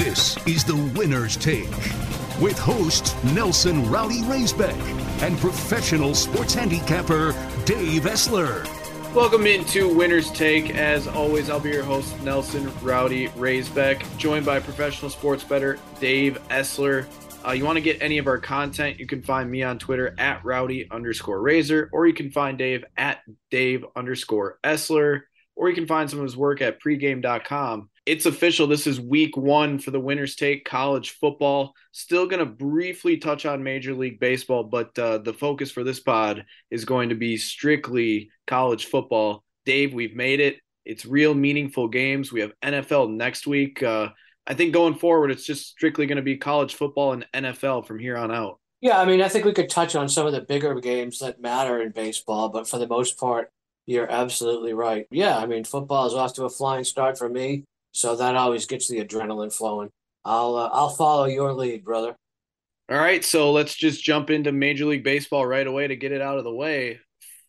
This is the winner's take with host Nelson Rowdy Raisbeck and professional sports handicapper Dave Essler. Welcome into Winner's Take. As always, I'll be your host, Nelson Rowdy Raisbeck, joined by professional sports bettor Dave Essler. Uh, you want to get any of our content, you can find me on Twitter at rowdy underscore razor, or you can find Dave at Dave underscore Essler, or you can find some of his work at pregame.com. It's official. This is week one for the Winner's Take college football. Still going to briefly touch on Major League Baseball, but uh, the focus for this pod is going to be strictly college football. Dave, we've made it. It's real meaningful games. We have NFL next week. Uh, I think going forward, it's just strictly going to be college football and NFL from here on out. Yeah, I mean, I think we could touch on some of the bigger games that matter in baseball, but for the most part, you're absolutely right. Yeah, I mean, football is off to a flying start for me. So that always gets the adrenaline flowing. I'll uh, I'll follow your lead, brother. All right, so let's just jump into Major League Baseball right away to get it out of the way.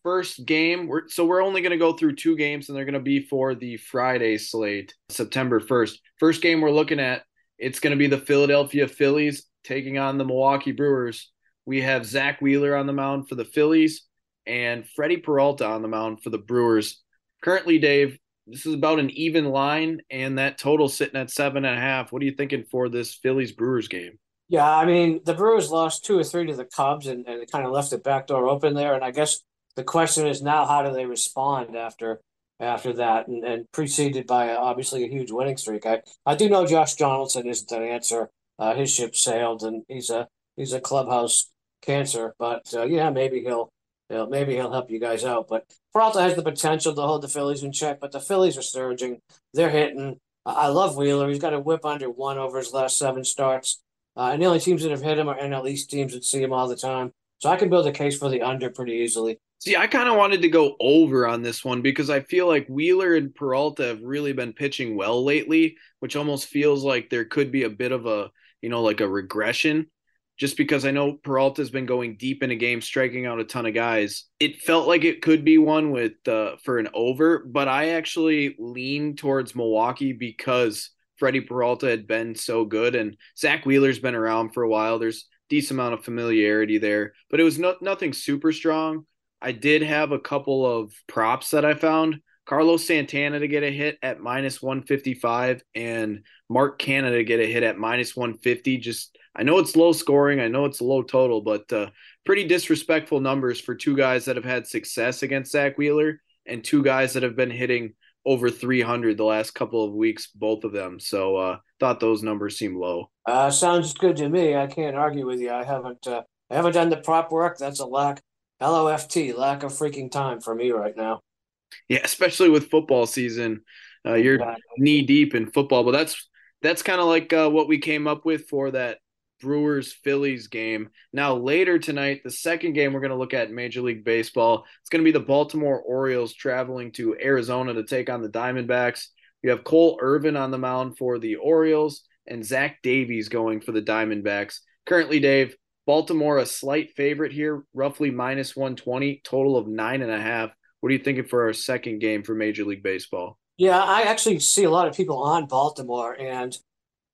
First game, we're so we're only going to go through two games, and they're going to be for the Friday slate, September first. First game we're looking at, it's going to be the Philadelphia Phillies taking on the Milwaukee Brewers. We have Zack Wheeler on the mound for the Phillies and Freddie Peralta on the mound for the Brewers. Currently, Dave, this is about an even line, and that total sitting at seven and a half. What are you thinking for this Phillies Brewers game? Yeah, I mean the Brewers lost two or three to the Cubs, and, and it kind of left the back door open there. And I guess the question is now, how do they respond after after that, and, and preceded by obviously a huge winning streak? I I do know Josh Donaldson isn't an answer. Uh, his ship sailed, and he's a he's a clubhouse cancer. But uh, yeah, maybe he'll know, maybe he'll help you guys out. But Peralta has the potential to hold the Phillies in check, but the Phillies are surging. They're hitting. I love Wheeler. He's got a WHIP under one over his last seven starts. Uh, and the only teams that have hit him are NL East teams that see him all the time. So I can build a case for the under pretty easily. See, I kind of wanted to go over on this one because I feel like Wheeler and Peralta have really been pitching well lately, which almost feels like there could be a bit of a, you know, like a regression just because I know Peralta's been going deep in a game, striking out a ton of guys. It felt like it could be one with uh, for an over, but I actually lean towards Milwaukee because Freddie Peralta had been so good, and Zack Wheeler's been around for a while. There's decent amount of familiarity there, but it was no, nothing super strong. I did have a couple of props that I found. Carlos Santana to get a hit at minus 155 and Mark Canha to get a hit at minus 150. Just I know it's low scoring, I know it's a low total, but uh, pretty disrespectful numbers for two guys that have had success against Zack Wheeler and two guys that have been hitting over 300 the last couple of weeks, both of them. So uh, thought those numbers seem low. Uh, sounds good to me. I can't argue with you. I haven't uh, I haven't done the prop work. That's a lack. LOFT, lack of freaking time for me right now. Yeah, especially with football season. Uh, you're knee deep in football, but that's that's kind of like uh, what we came up with for that Brewers Phillies game. Now, later tonight, the second game we're going to look at Major League Baseball, it's going to be the Baltimore Orioles traveling to Arizona to take on the Diamondbacks. You have Cole Irvin on the mound for the Orioles and Zach Davies going for the Diamondbacks. Currently, Dave, Baltimore a slight favorite here, roughly minus 120, total of nine and a half. What are you thinking for our second game for Major League Baseball? Yeah, I actually see a lot of people on Baltimore, and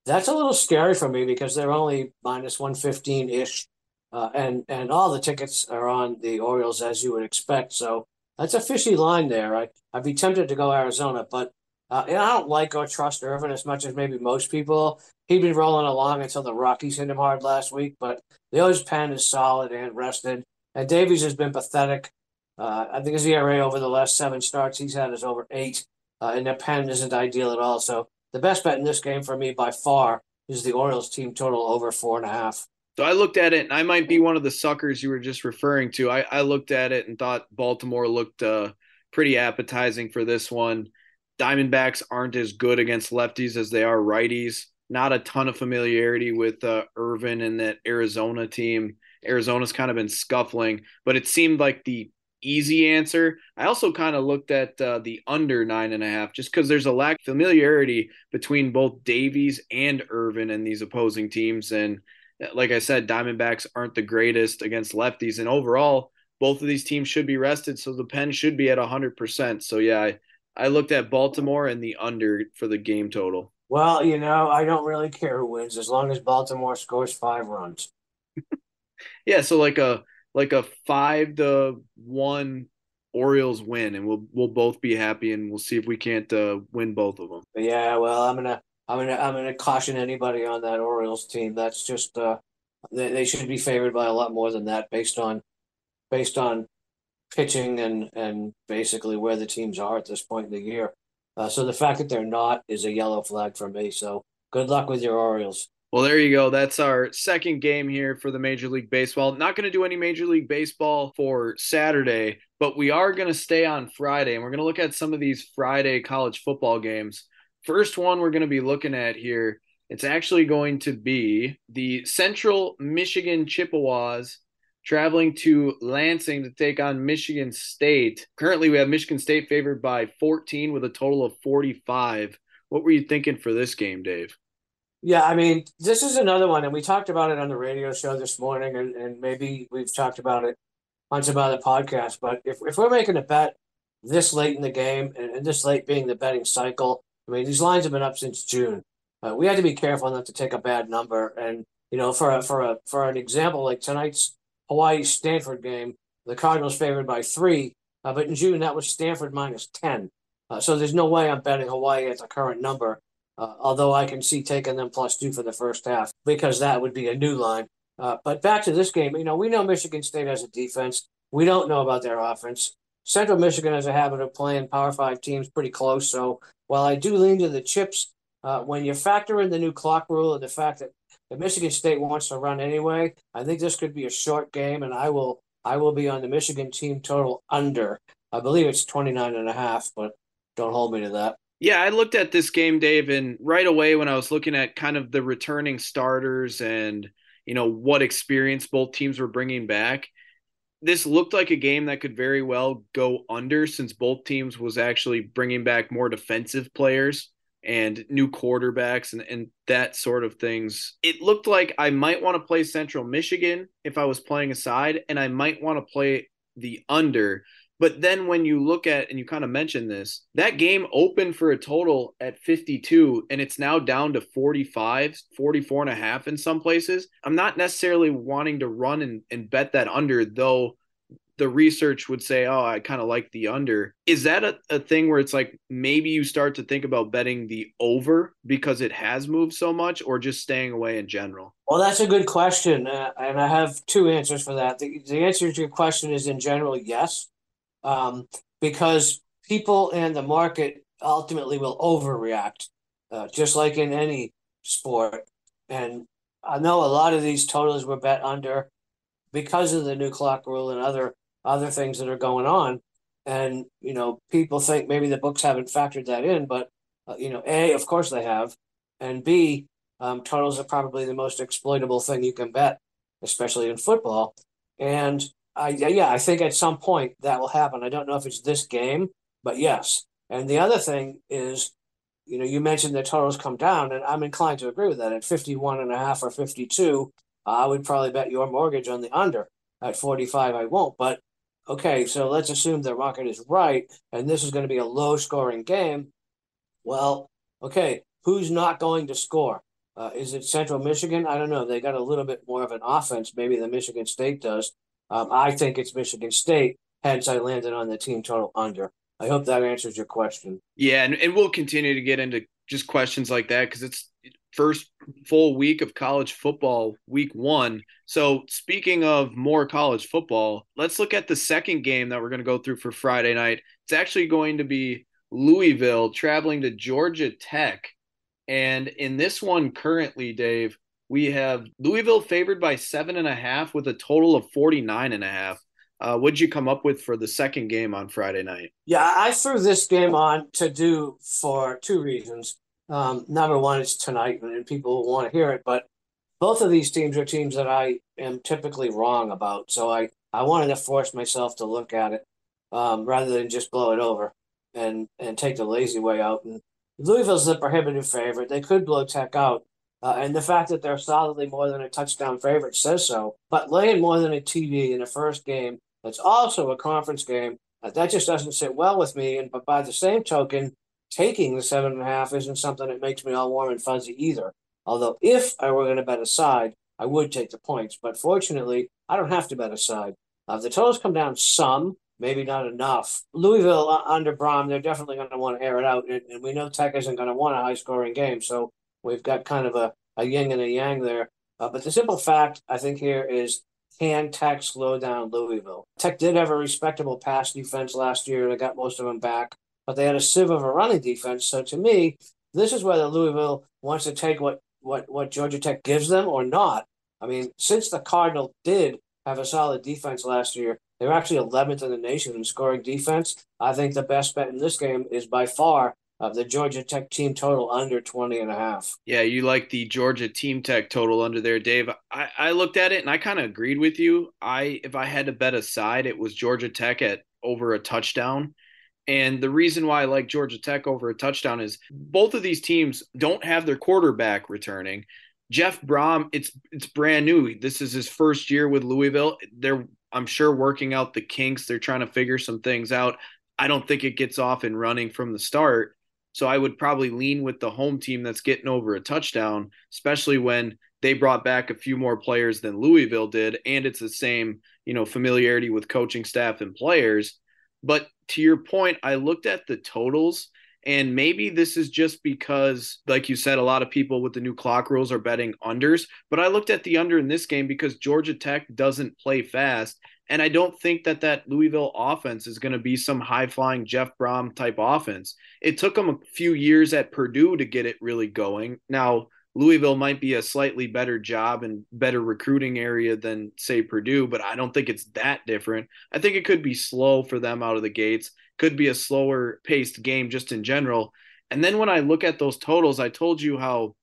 that's a little scary for me because they're only minus 115 ish. Uh, and and all the tickets are on the Orioles as you would expect. So that's a fishy line there. I I'd be tempted to go Arizona, but uh, I don't like or trust Irvin as much as maybe most people. He'd been rolling along until the Rockies hit him hard last week, but the O's pen is solid and rested. And Davies has been pathetic. Uh, I think his ERA over the last seven starts he's had is over eight, uh, and the pen isn't ideal at all. So the best bet in this game for me by far is the Orioles team total over four and a half. So I looked at it, and I might be one of the suckers you were just referring to. I, I looked at it and thought Baltimore looked uh, pretty appetizing for this one. Diamondbacks aren't as good against lefties as they are righties. Not a ton of familiarity with uh, Irvin and that Arizona team. Arizona's kind of been scuffling, but it seemed like the easy answer. I also kind of looked at uh, the under nine and a half just because there's a lack of familiarity between both Davies and Irvin and these opposing teams. And uh, like I said, Diamondbacks aren't the greatest against lefties. And overall, both of these teams should be rested. So the pen should be at 100%. So yeah, I, I looked at Baltimore and the under for the game total. Well, you know, I don't really care who wins as long as Baltimore scores five runs. yeah, so like a like a five to one Orioles win, and we'll we'll both be happy, and we'll see if we can't uh, win both of them. Yeah, well, I'm gonna I'm gonna I'm gonna caution anybody on that Orioles team. That's just uh, they, they should be favored by a lot more than that, based on based on pitching and and basically where the teams are at this point in the year. Uh, so the fact that they're not is a yellow flag for me. So good luck with your Orioles. Well, there you go. That's our second game here for the Major League Baseball. Not going to do any Major League Baseball for Saturday, but we are going to stay on Friday and we're going to look at some of these Friday college football games. First one we're going to be looking at here, it's actually going to be the Central Michigan Chippewas traveling to Lansing to take on Michigan State. Currently, we have Michigan State favored by 14 with a total of 45. What were you thinking for this game, Dave? Yeah, I mean, this is another one, and we talked about it on the radio show this morning, and, and maybe we've talked about it on some other podcasts. But if, if we're making a bet this late in the game, and, and this late being the betting cycle, I mean, these lines have been up since June. Uh, we had to be careful not to take a bad number. And you know, for a, for a for an example like tonight's Hawaii Stanford game, the Cardinals favored by three, uh, but in June that was Stanford minus ten. Uh, so there's no way I'm betting Hawaii at the current number. Uh, although I can see taking them plus two for the first half because that would be a new line. Uh, but back to this game, you know, we know Michigan State has a defense. We don't know about their offense. Central Michigan has a habit of playing Power Five teams pretty close. So while I do lean to the chips, uh, when you factor in the new clock rule and the fact that the Michigan State wants to run anyway, I think this could be a short game, and I will I will be on the Michigan team total under. I believe it's 29 and a half, but don't hold me to that. Yeah, I looked at this game, Dave, and right away when I was looking at kind of the returning starters and you know what experience both teams were bringing back, this looked like a game that could very well go under since both teams was actually bringing back more defensive players and new quarterbacks and, and that sort of things. It looked like I might want to play Central Michigan if I was playing a side, and I might want to play the under. But then when you look at, and you kind of mentioned this, that game opened for a total at 52, and it's now down to 45, 44 and a half in some places. I'm not necessarily wanting to run and, and bet that under, though the research would say, oh, I kind of like the under. Is that a, a thing where it's like maybe you start to think about betting the over because it has moved so much or just staying away in general? Well, that's a good question. Uh, and I have two answers for that. The, the answer to your question is in general, yes, um, because people and the market ultimately will overreact, uh, just like in any sport. And I know a lot of these totals were bet under because of the new clock rule and other other things that are going on. And, you know, people think maybe the books haven't factored that in, but, uh, you know, A, of course they have. And B, um, totals are probably the most exploitable thing you can bet, especially in football. And I, yeah, I think at some point that will happen. I don't know if it's this game, but yes. And the other thing is, you know, you mentioned the totals come down, and I'm inclined to agree with that. At 51 and a half or 52, I would probably bet your mortgage on the under. At 45, I won't. But okay, so let's assume the Rocket is right, and this is going to be a low scoring game. Well, okay, who's not going to score? Uh, is it Central Michigan? I don't know. They got a little bit more of an offense, maybe the Michigan State does. Um, I think it's Michigan State, hence I landed on the team total under. I hope that answers your question. Yeah, and, and we'll continue to get into just questions like that because it's first full week of college football, week one. So, speaking of more college football, let's look at the second game that we're going to go through for Friday night. It's actually going to be Louisville traveling to Georgia Tech. And in this one, currently, Dave, we have Louisville favored by seven and a half with a total of 49 and a half. Uh, what'd you come up with for the second game on Friday night? Yeah, I threw this game on to do for two reasons. Um, number one, it's tonight, and people want to hear it. But both of these teams are teams that I am typically wrong about. So I, I wanted to force myself to look at it um, rather than just blow it over and and take the lazy way out. And Louisville's the prohibitive favorite. They could blow Tech out. Uh, and the fact that they're solidly more than a touchdown favorite says so. But laying more than a TD in the first game, that's also a conference game, uh, that just doesn't sit well with me. And but by the same token, taking the seven and a half isn't something that makes me all warm and fuzzy either. Although, if I were going to bet a side, I would take the points. But fortunately, I don't have to bet a side. Uh, the totals come down some, maybe not enough. Louisville uh, under Brohm, they're definitely going to want to air it out, and, and we know Tech isn't going to want a high scoring game, so we've got kind of a, a yin and a yang there. Uh, but the simple fact I think here is can Tech slow down Louisville? Tech did have a respectable pass defense last year. And they got most of them back, but they had a sieve of a running defense. So to me, this is whether Louisville wants to take what what what Georgia Tech gives them or not. I mean, since the Cardinal did have a solid defense last year, they were actually 11th in the nation in scoring defense. I think the best bet in this game is by far uh, the Georgia Tech team total under 20 and a half. Yeah, you like the Georgia team tech total under there, Dave. I, I looked at it and I kind of agreed with you. I if I had to bet a side, it was Georgia Tech at over a touchdown. And the reason why I like Georgia Tech over a touchdown is both of these teams don't have their quarterback returning. Jeff Brohm, it's it's brand new. This is his first year with Louisville. They're I'm sure working out the kinks. They're trying to figure some things out. I don't think it gets off and running from the start. So I would probably lean with the home team that's getting over a touchdown, especially when they brought back a few more players than Louisville did, and it's the same, you know, familiarity with coaching staff and players. But to your point, I looked at the totals and maybe this is just because, like you said, a lot of people with the new clock rules are betting unders. But I looked at the under in this game because Georgia Tech doesn't play fast. And I don't think that that Louisville offense is going to be some high flying Jeff Brohm type offense. It took them a few years at Purdue to get it really going. Now, Louisville might be a slightly better job and better recruiting area than, say, Purdue, but I don't think it's that different. I think it could be slow for them out of the gates could be a slower paced game just in general. And then when I look at those totals, I told you how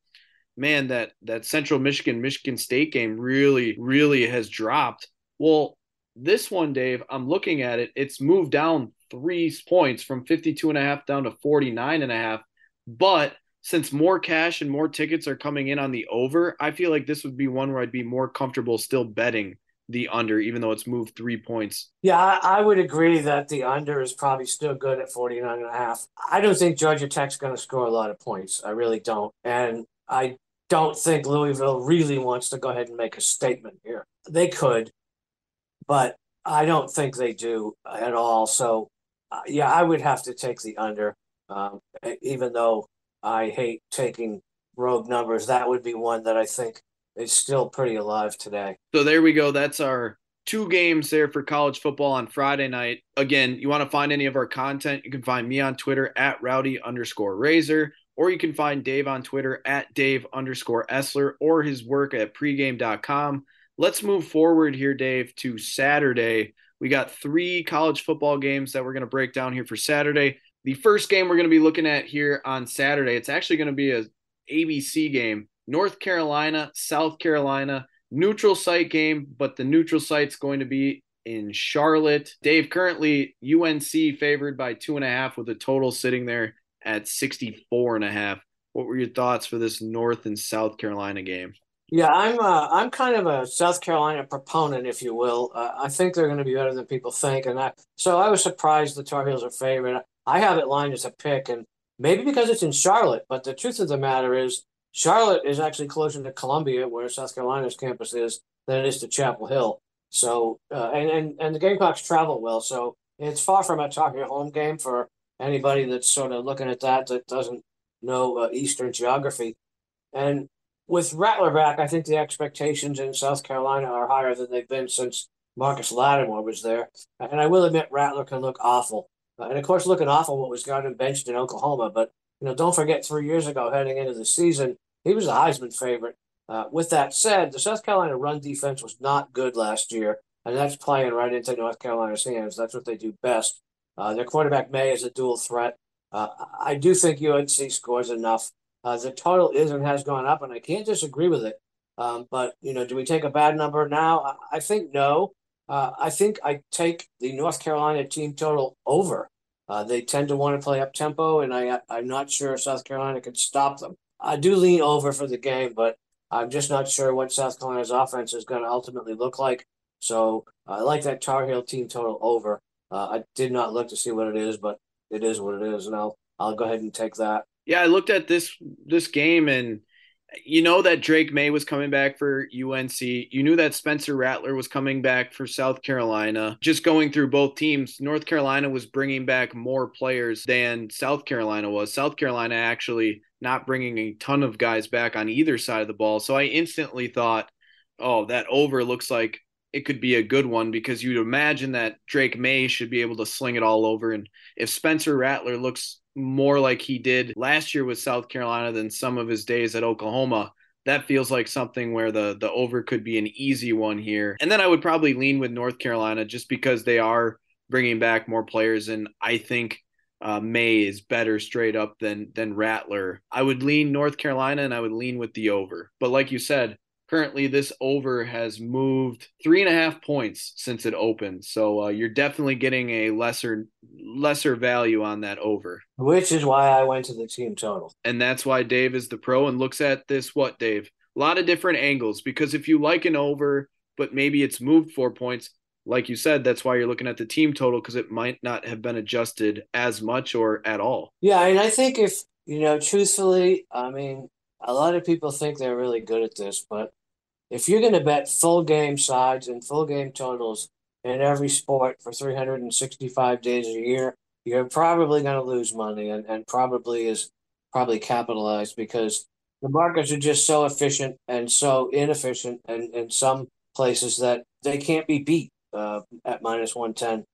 man that that Central Michigan Michigan State game really really has dropped. Well, this one Dave, I'm looking at it, it's moved down 3 points from 52 and a half down to 49 and a half. But since more cash and more tickets are coming in on the over, I feel like this would be one where I'd be more comfortable still betting the under, even though it's moved three points. Yeah, I, I, would agree that the under is probably still good at 49 and a half. I don't think Georgia Tech's going to score a lot of points. I really don't. And I don't think Louisville really wants to go ahead and make a statement here. They could, but I don't think they do at all. So, uh, yeah, I would have to take the under, um, even though I hate taking rogue numbers. That would be one that I think is still pretty alive today. So there we go. That's our two games there for college football on Friday night. Again, you want to find any of our content, you can find me on Twitter at rowdy underscore razor, or you can find Dave on Twitter at Dave underscore Essler or his work at pregame.com. Let's move forward here, Dave, to Saturday. We got three college football games that we're going to break down here for Saturday. The first game we're going to be looking at here on Saturday, it's actually going to be a ABC game. North Carolina, South Carolina, neutral site game, but the neutral site's going to be in Charlotte. Dave, currently UNC favored by two and a half with a total sitting there at 64 and a half. What were your thoughts for this North and South Carolina game? Yeah, I'm uh, I'm kind of a South Carolina proponent, if you will. Uh, I think they're going to be better than people think, and I, so I was surprised the Tar Heels are favored. I have it lined as a pick, and maybe because it's in Charlotte. But the truth of the matter is, Charlotte is actually closer to Columbia, where South Carolina's campus is, than it is to Chapel Hill. So, uh, and, and and the Gamecocks travel well, so it's far from a Tar home game for anybody that's sort of looking at that that doesn't know uh, Eastern geography. And with Rattler back, I think the expectations in South Carolina are higher than they've been since Marcus Lattimore was there. And I will admit, Rattler can look awful. Uh, and of course, looking awful what was got him benched in Oklahoma. But you know, don't forget, three years ago, heading into the season, he was a Heisman favorite. Uh, with that said, the South Carolina run defense was not good last year, and that's playing right into North Carolina's hands. That's what they do best. Uh, their quarterback Maye is a dual threat. Uh, I do think UNC scores enough. Uh, the total is and has gone up, and I can't disagree with it. Um, but you know, do we take a bad number now? I, I think no. Uh, I think I take the North Carolina team total over. Uh, they tend to want to play up tempo, and I I'm not sure South Carolina can stop them. I do lean over for the game, but I'm just not sure what South Carolina's offense is going to ultimately look like. So I like that Tar Heel team total over. Uh, I did not look to see what it is, but it is what it is, and I'll I'll go ahead and take that. Yeah, I looked at this this game and you know that Drake Maye was coming back for UNC. You knew that Spencer Rattler was coming back for South Carolina. Just going through both teams, North Carolina was bringing back more players than South Carolina was. South Carolina actually not bringing a ton of guys back on either side of the ball. So I instantly thought, oh, that over looks like it could be a good one because you'd imagine that Drake Maye should be able to sling it all over. And if Spencer Rattler looks more like he did last year with South Carolina than some of his days at Oklahoma. That feels like something where the the over could be an easy one here. And then I would probably lean with North Carolina just because they are bringing back more players, and I think uh, Maye is better straight up than than Rattler. I would lean North Carolina, and I would lean with the over. But like you said, currently this over has moved three and a half points since it opened. So uh, you're definitely getting a lesser lesser value on that over. Which is why i went to the team total. And that's why dave is the pro and looks at this what dave? A lot of different angles because if you like an over but maybe it's moved four points like you said that's why you're looking at the team total because it might not have been adjusted as much or at all. Yeah and i think if you know truthfully i mean a lot of people think they're really good at this, but if you're going to bet full game sides and full game totals in every sport for 365 days a year, you're probably going to lose money and, and probably is probably capitalized because the markets are just so efficient and so inefficient and in some places that they can't be beat uh, at minus 110.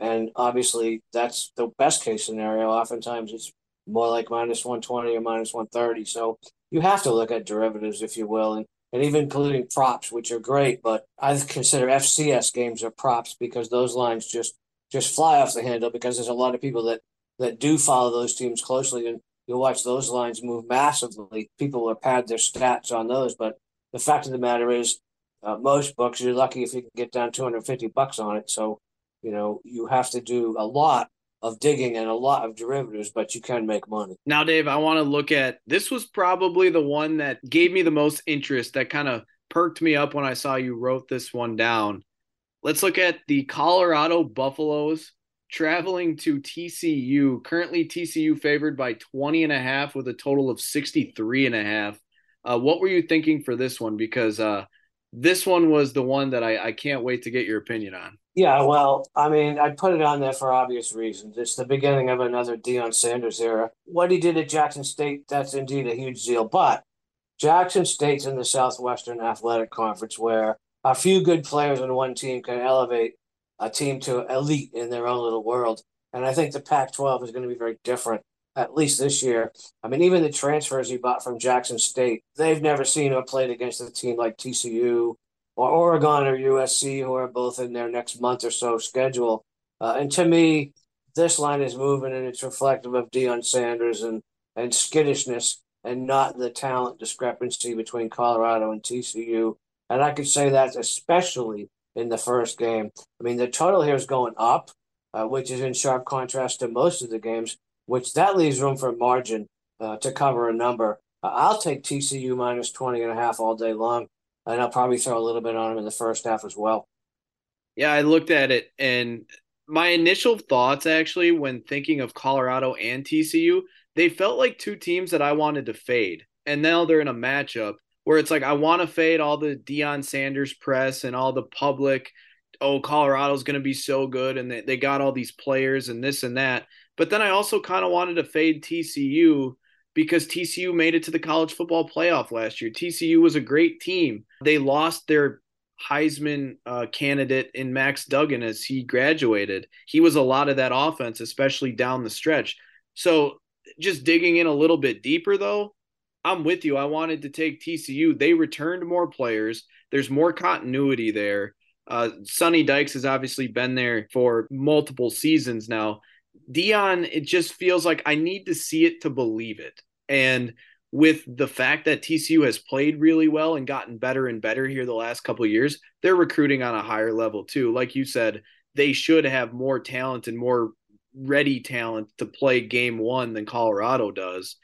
And obviously, that's the best case scenario. Oftentimes, it's more like minus 120 or minus 130. So you have to look at derivatives, if you will, and, and even including props, which are great. But I consider FCS games are props because those lines just just fly off the handle because there's a lot of people that that do follow those teams closely and you'll watch those lines move massively. People will pad their stats on those, but the fact of the matter is, uh, most books you're lucky if you can get down 250 bucks on it. So, you know, you have to do a lot of digging and a lot of derivatives, but you can make money. Now, Dave, I want to look at this was probably the one that gave me the most interest that kind of perked me up when I saw you wrote this one down. Let's look at the Colorado Buffaloes traveling to TCU. Currently TCU favored by 20 and a half with a total of 63 and a half. Uh, what were you thinking for this one? Because uh, this one was the one that I, I can't wait to get your opinion on. Yeah, well, I mean, I put it on there for obvious reasons. It's the beginning of another Deion Sanders era. What he did at Jackson State, that's indeed a huge deal. But Jackson State's in the Southwestern Athletic Conference where a few good players on one team can elevate a team to elite in their own little world. And I think the Pac 12 is going to be very different, at least this year. I mean, even the transfers he bought from Jackson State, they've never seen or played against a team like TCU or Oregon or USC, who are both in their next month or so schedule. Uh, and to me, this line is moving and it's reflective of Deion Sanders and, and skittishness and not the talent discrepancy between Colorado and TCU. And I could say that especially in the first game. I mean, the total here is going up, uh, which is in sharp contrast to most of the games, which that leaves room for margin uh, to cover a number. Uh, I'll take TCU minus 20 and a half all day long and I'll probably throw a little bit on him in the first half as well. Yeah, I looked at it and my initial thoughts actually when thinking of Colorado and TCU, they felt like two teams that I wanted to fade. And now they're in a matchup where it's like I want to fade all the Deion Sanders press and all the public, oh, Colorado's going to be so good and they, they got all these players and this and that. But then I also kind of wanted to fade TCU because TCU made it to the college football playoff last year. TCU was a great team. They lost their Heisman uh, candidate in Max Duggan as he graduated. He was a lot of that offense, especially down the stretch. So, just digging in a little bit deeper, though, I'm with you. I wanted to take TCU. They returned more players. There's more continuity there. Uh, Sonny Dykes has obviously been there for multiple seasons now. Deion, it just feels like I need to see it to believe it. And with the fact that TCU has played really well and gotten better and better here the last couple years, they're recruiting on a higher level too. Like you said, they should have more talent and more ready talent to play game one than Colorado does.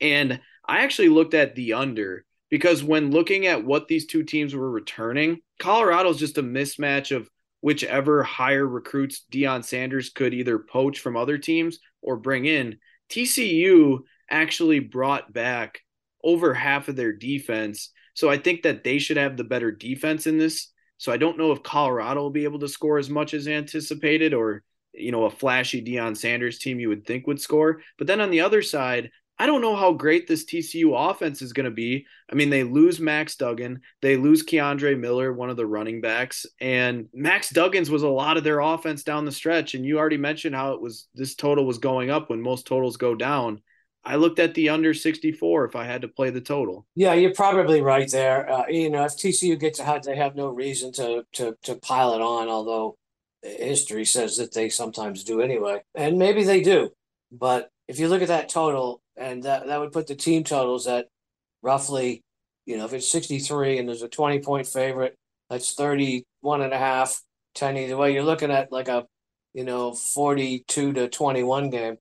And I actually looked at the under because when looking at what these two teams were returning, Colorado's just a mismatch of whichever higher recruits Deion Sanders could either poach from other teams or bring in. TCU actually brought back over half of their defense. So I think that they should have the better defense in this. So I don't know if Colorado will be able to score as much as anticipated or, you know, a flashy Deion Sanders team you would think would score. But then on the other side, I don't know how great this TCU offense is going to be. I mean, they lose Max Duggan, they lose Kendre Miller, one of the running backs, and Max Duggans was a lot of their offense down the stretch. And you already mentioned how it was this total was going up when most totals go down. I looked at the under 64 if I had to play the total. Yeah, you're probably right there. Uh, you know, if TCU gets ahead, they have no reason to to to pile it on. Although history says that they sometimes do anyway, and maybe they do. But if you look at that total, and that, that would put the team totals at roughly, you know, if it's 63 and there's a 20 point favorite, that's 31 and a half, 10 either way. You're looking at like a, you know, 42 to 21 game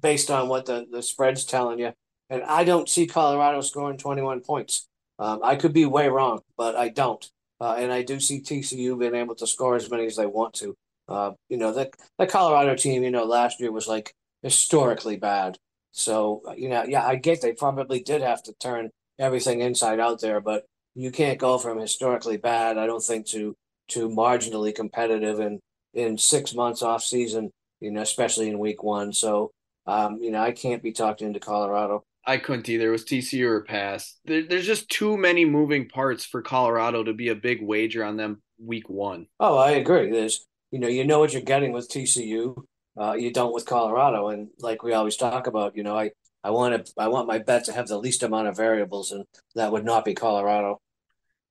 based on what the, the spread's telling you. And I don't see Colorado scoring 21 points. Um, I could be way wrong, but I don't. Uh, and I do see TCU being able to score as many as they want to. Uh, you know, the, the Colorado team, you know, last year was like historically bad. So, you know, yeah, I get they probably did have to turn everything inside out there, but you can't go from historically bad, I don't think, to to marginally competitive in in six months off season, you know, especially in week one. So, um, you know, I can't be talked into Colorado. I couldn't either. It was TCU or pass. There, there's just too many moving parts for Colorado to be a big wager on them week one. Oh, I agree. There's, you know, you know what you're getting with TCU uh, you don't with Colorado. And like we always talk about, you know, I I want to I want my bet to have the least amount of variables, and that would not be Colorado.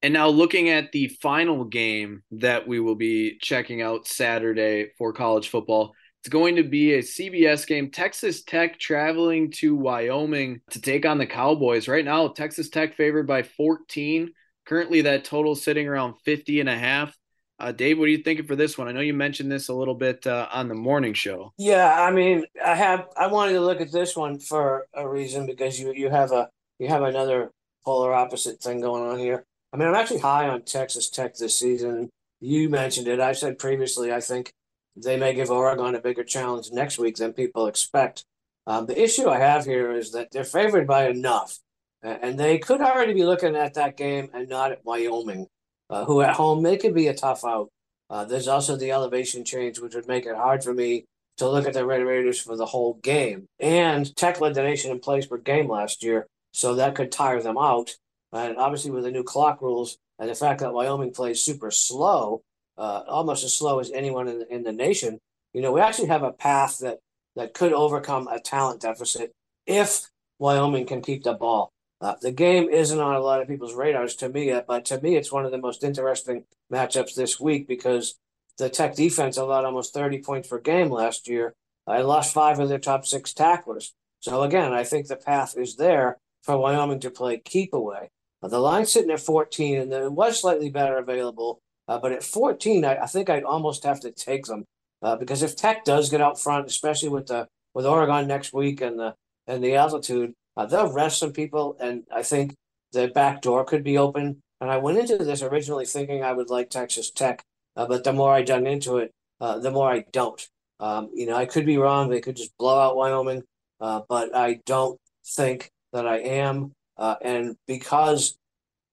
And now looking at the final game that we will be checking out Saturday for college football. It's going to be a CBS game. Texas Tech traveling to Wyoming to take on the Cowboys. Right now, Texas Tech favored by 14. Currently, that total sitting around 50 and a half. Uh, Dave, what are you thinking for this one? I know you mentioned this a little bit uh, on the morning show. Yeah, I mean, I have I wanted to look at this one for a reason because you you have a you have another polar opposite thing going on here. I mean, I'm actually high on Texas Tech this season. You mentioned it. I said previously. I think they may give Oregon a bigger challenge next week than people expect. Um, the issue I have here is that they're favored by enough, and they could already be looking at that game and not at Wyoming uh, who at home it could be a tough out. Uh, there's also the elevation change, which would make it hard for me to look at the Red Raiders for the whole game. And Tech led the nation in plays per game last year, so that could tire them out. And obviously, with the new clock rules and the fact that Wyoming plays super slow, uh, almost as slow as anyone in the, in the nation, you know, we actually have a path that that could overcome a talent deficit if Wyoming can keep the ball. Uh, the game isn't on a lot of people's radars to me, but to me, it's one of the most interesting matchups this week because the Tech defense allowed almost 30 points per game last year. I lost five of their top six tacklers. So again, I think the path is there for Wyoming to play keep away. Uh, the line's sitting at 14, and it was slightly better available. Uh, but at 14, I, I, think I'd almost have to take them uh, because if Tech does get out front, especially with the with Oregon next week and the and the altitude, uh, they'll rest some people, and I think the back door could be open. And I went into this originally thinking I would like Texas Tech, uh, but the more I dug into it, uh, the more I don't. Um, you know, I could be wrong. They could just blow out Wyoming, uh, but I don't think that I am. Uh, and because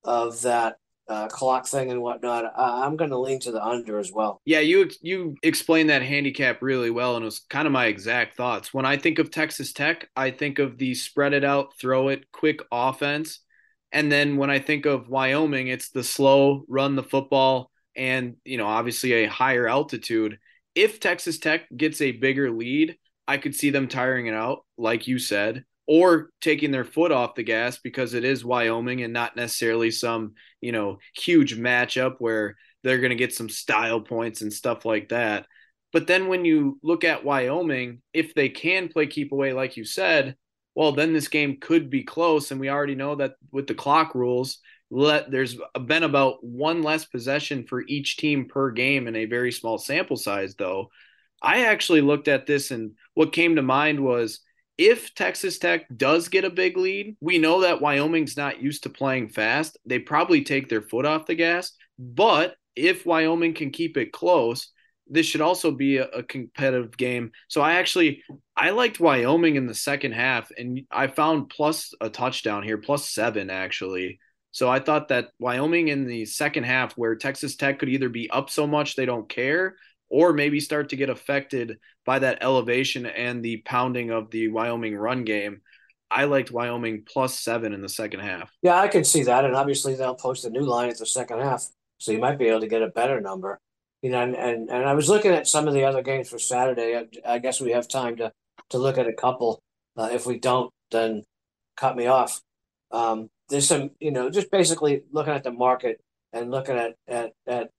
of that uh, clock thing and whatnot, I, am going to lean to the under as well. Yeah, you you explained that handicap really well, and it was kind of my exact thoughts. When I think of Texas Tech, I think of the spread it out, throw it, quick offense, and then when I think of Wyoming, it's the slow, run the football, and you know obviously a higher altitude. If Texas Tech gets a bigger lead, I could see them tiring it out, like you said or taking their foot off the gas because it is Wyoming and not necessarily some, you know, huge matchup where they're going to get some style points and stuff like that. But then when you look at Wyoming, if they can play keep away, like you said, well, then this game could be close. And we already know that with the clock rules, let there's been about one less possession for each team per game in a very small sample size, though. I actually looked at this and what came to mind was if Texas Tech does get a big lead, we know that Wyoming's not used to playing fast. They probably take their foot off the gas. But if Wyoming can keep it close, this should also be a, a, competitive game. So I actually I liked Wyoming in the second half, and I found plus a touchdown here, plus seven actually. So I thought that Wyoming in the second half, where Texas Tech could either be up so much they don't care, or maybe start to get affected by that elevation and the pounding of the Wyoming run game. I liked Wyoming plus seven in the second half. Yeah, I can see that. And obviously they'll post a new line at the second half. So you might be able to get a better number. You know, and, and, and I was looking at some of the other games for Saturday. I, I guess we have time to, to look at a couple. Uh, if we don't, then cut me off. Um, there's some, you know, just basically looking at the market and looking at, at, at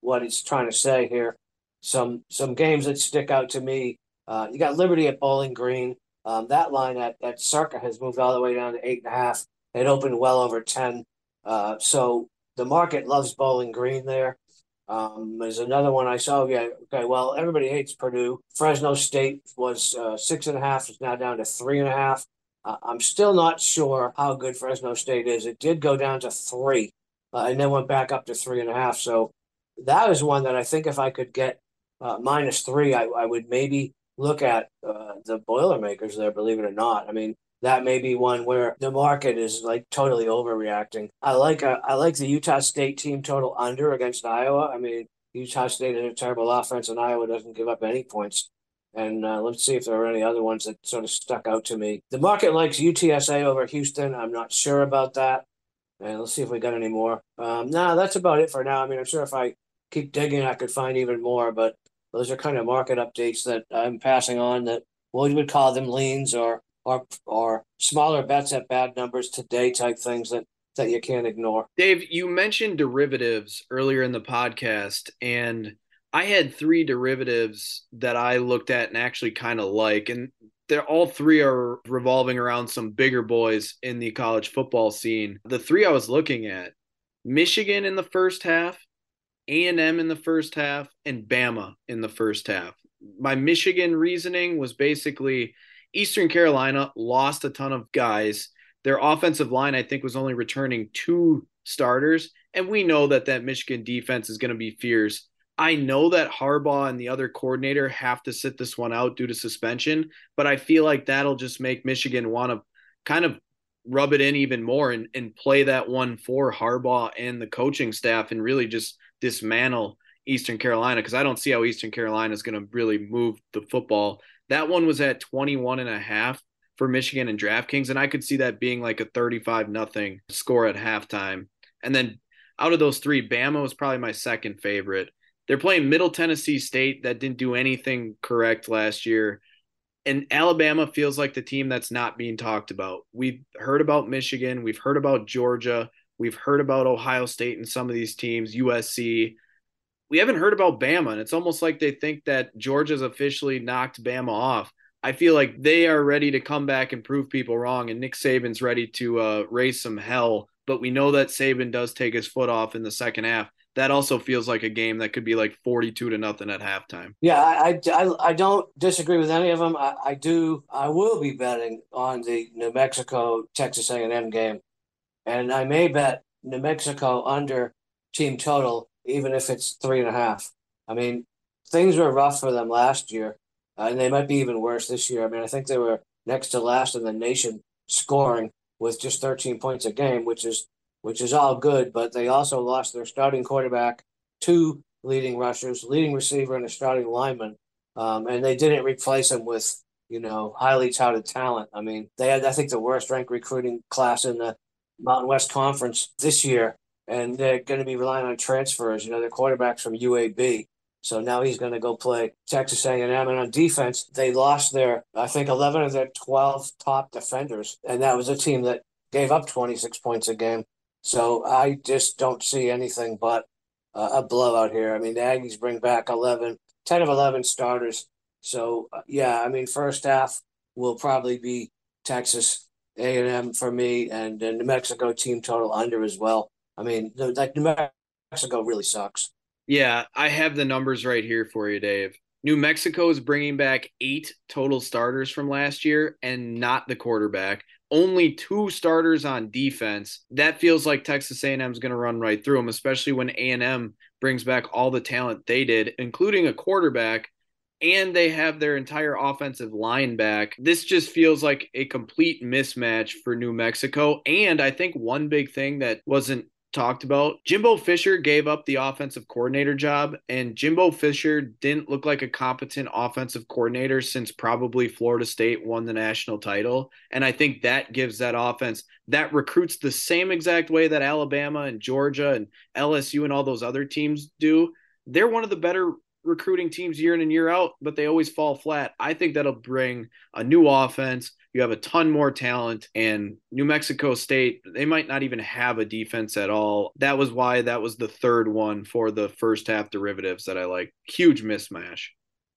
what it's trying to say here. Some some games that stick out to me. Uh, you got Liberty at Bowling Green. Um, that line at, at Circa has moved all the way down to eight and a half. It opened well over 10. Uh, so the market loves Bowling Green there. Um, there's another one I saw. Yeah, okay. Well, everybody hates Purdue. Fresno State was uh, six and a half. It's now down to three and a half. Uh, I'm still not sure how good Fresno State is. It did go down to three, uh, and then went back up to three and a half. So that is one that I think if I could get uh, minus three, I, I would maybe look at uh, the Boilermakers there. Believe it or not, I mean that may be one where the market is like totally overreacting. I like uh, I like the Utah State team total under against Iowa. I mean Utah State is a terrible offense, and Iowa doesn't give up any points. And uh, let's see if there are any other ones that sort of stuck out to me. The market likes UTSA over Houston. I'm not sure about that. And let's see if we got any more. Um, no, nah, that's about it for now. I mean, I'm sure if I keep digging, I could find even more. But those are kind of market updates that I'm passing on that we would call them leans or or or smaller bets at bad numbers today type things that that you can't ignore. Dave, you mentioned derivatives earlier in the podcast, and I had three derivatives that I looked at and actually kind of like, and they're all three are revolving around some bigger boys in the college football scene. The three I was looking at: Michigan in the first half, a&M in the first half and Bama in the first half. My Michigan reasoning was basically Eastern Carolina lost a ton of guys. Their offensive line I think was only returning two starters and we know that that Michigan defense is going to be fierce. I know that Harbaugh and the other coordinator have to sit this one out due to suspension, but I feel like that'll just make Michigan want to kind of rub it in even more and, and play that one for Harbaugh and the coaching staff and really just dismantle Eastern Carolina because I don't see how Eastern Carolina is going to really move the football. That one was at 21 and a half for Michigan and DraftKings and I could see that being like a 35 nothing score at halftime. And then out of those 3, Bama was probably my second favorite. They're playing Middle Tennessee State that didn't do anything correct last year. And Alabama feels like the team that's not being talked about. We've heard about Michigan, we've heard about Georgia, We've heard about Ohio State and some of these teams, USC. We haven't heard about Bama, and it's almost like they think that Georgia's officially knocked Bama off. I feel like they are ready to come back and prove people wrong, and Nick Saban's ready to uh, raise some hell. But we know that Saban does take his foot off in the second half. That also feels like a game that could be like forty-two to nothing at halftime. Yeah, I, I, I don't disagree with any of them. I, I do. I will be betting on the New Mexico Texas A&M game and I may bet New Mexico under team total, even if it's three and a half. I mean, things were rough for them last year, uh, and they might be even worse this year. I mean, I think they were next to last in the nation scoring with just 13 points a game, which is which is all good. But they also lost their starting quarterback, two leading rushers, leading receiver, and a starting lineman, um, and they didn't replace him with you know highly touted talent. I mean, they had I think the worst ranked recruiting class in the Mountain West Conference this year, and they're going to be relying on transfers. You know, their quarterback's from UAB. So now he's going to go play Texas A&M. And on defense, they lost their, I think, 11 of their 12 top defenders. And that was a team that gave up 26 points a game. So I just don't see anything but a blowout here. I mean, the Aggies bring back 11, 10 of 11 starters. So, uh, yeah, I mean, first half will probably be Texas a and M for me, and the New Mexico team total under as well. I mean, like New Mexico really sucks. Yeah, I have the numbers right here for you, Dave. New Mexico is bringing back eight total starters from last year and not the quarterback. Only two starters on defense. That feels like Texas A&M is going to run right through them, especially when A&M brings back all the talent they did, including a quarterback, and they have their entire offensive line back. This just feels like a complete mismatch for New Mexico. And I think one big thing that wasn't talked about. Jimbo Fisher gave up the offensive coordinator job, and Jimbo Fisher didn't look like a competent offensive coordinator since probably Florida State won the national title. And I think that gives that offense that recruits the same exact way that Alabama and Georgia and LSU and all those other teams do. They're one of the better recruiting teams year in and year out, but they always fall flat. I think that'll bring a new offense. You have a ton more talent, and New Mexico State, they might not even have a defense at all. That was why that was the third one for the first half derivatives that I like. Huge mismatch.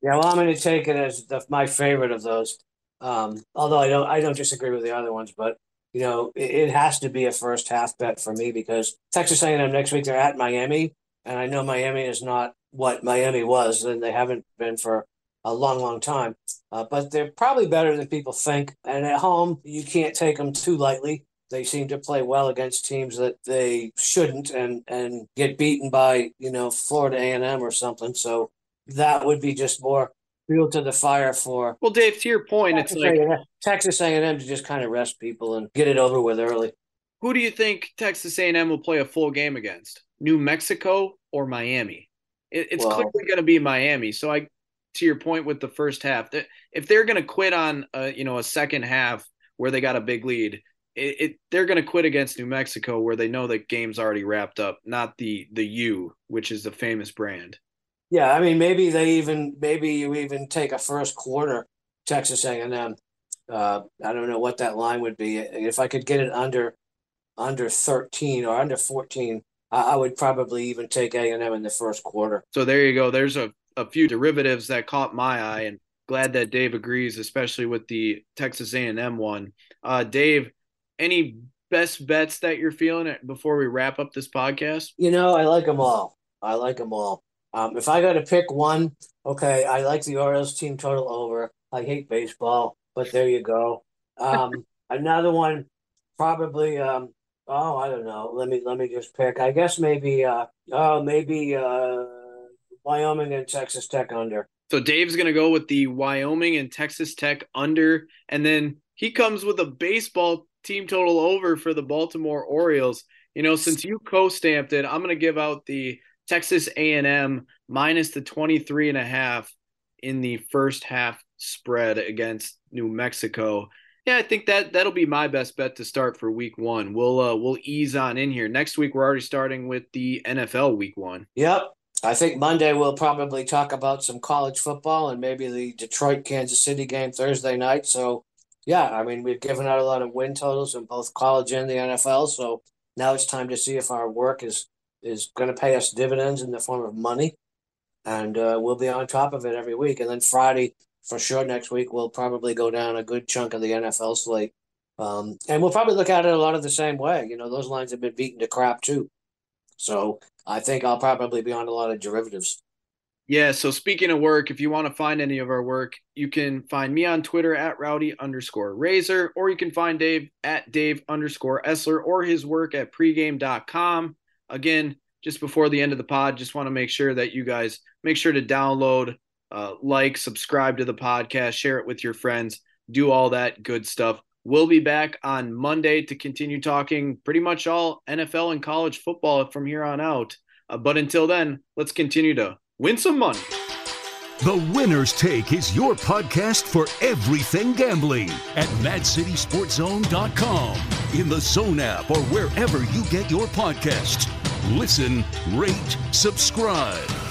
Yeah, well, I'm going to take it as the, my favorite of those. Um, although I don't, I don't disagree with the other ones, but you know, it, it has to be a first half bet for me because Texas A&M next week they're at Miami, and I know Miami is not what Miami was, and they haven't been for a long, long time. Uh, but they're probably better than people think. And at home, you can't take them too lightly. They seem to play well against teams that they shouldn't, and and get beaten by you know Florida A and M or something. So that would be just more fuel to the fire for. Well, Dave, to your point, Texas it's like A&M, Texas A and M to just kind of rest people and get it over with early. Who do you think Texas A and M will play a full game against? New Mexico or Miami? It, it's well, clearly going to be Miami. So I, to your point with the first half, that if they're going to quit on a, you know a second half where they got a big lead, it, it they're going to quit against New Mexico where they know the game's already wrapped up, not the the U, which is the famous brand. Yeah, I mean maybe they even maybe you even take a first quarter Texas A and M. Uh, I don't know what that line would be. If I could get it under under 13 or under 14, I would probably even take A and M in the first quarter. So there you go. There's a, a few derivatives that caught my eye, and glad that Dave agrees, especially with the Texas A and M one. Uh, Dave, any best bets that you're feeling before we wrap up this podcast? You know, I like them all. I like them all. Um, if I got to pick one, okay, I like the Orioles team total over. I hate baseball, but there you go. Um, another one, probably um, Oh, I don't know. Let me let me just pick. I guess maybe uh oh maybe uh Wyoming and Texas Tech under. So Dave's gonna go with the Wyoming and Texas Tech under, and then he comes with a baseball team total over for the Baltimore Orioles. You know, since you co-stamped it, I'm gonna give out the Texas A&M minus the 23 and a half in the first half spread against New Mexico. Yeah, I think that that'll be my best bet to start for week one. We'll uh, we'll ease on in here. Next week we're already starting with the NFL week one. Yep. I think Monday we'll probably talk about some college football and maybe the Detroit Kansas City game Thursday night. So yeah, I mean we've given out a lot of win totals in both college and the NFL. So now it's time to see if our work is is going to pay us dividends in the form of money, and uh, we'll be on top of it every week. And then Friday for sure next week we'll probably go down a good chunk of the NFL slate. Um, and we'll probably look at it a lot of the same way. You know, those lines have been beaten to crap too. So I think I'll probably be on a lot of derivatives. Yeah. So speaking of work, if you want to find any of our work, you can find me on Twitter at rowdy underscore razor, or you can find Dave at Dave underscore Essler or his work at pregame.com. Again, just before the end of the pod, just want to make sure that you guys make sure to download uh, like, subscribe to the podcast, share it with your friends, do all that good stuff. We'll be back on Monday to continue talking pretty much all NFL and college football from here on out. Uh, but until then, let's continue to win some money. The Winner's Take is your podcast for everything gambling at MadCitySportsZone.com, in the Zone app, or wherever you get your podcasts. Listen, rate, subscribe.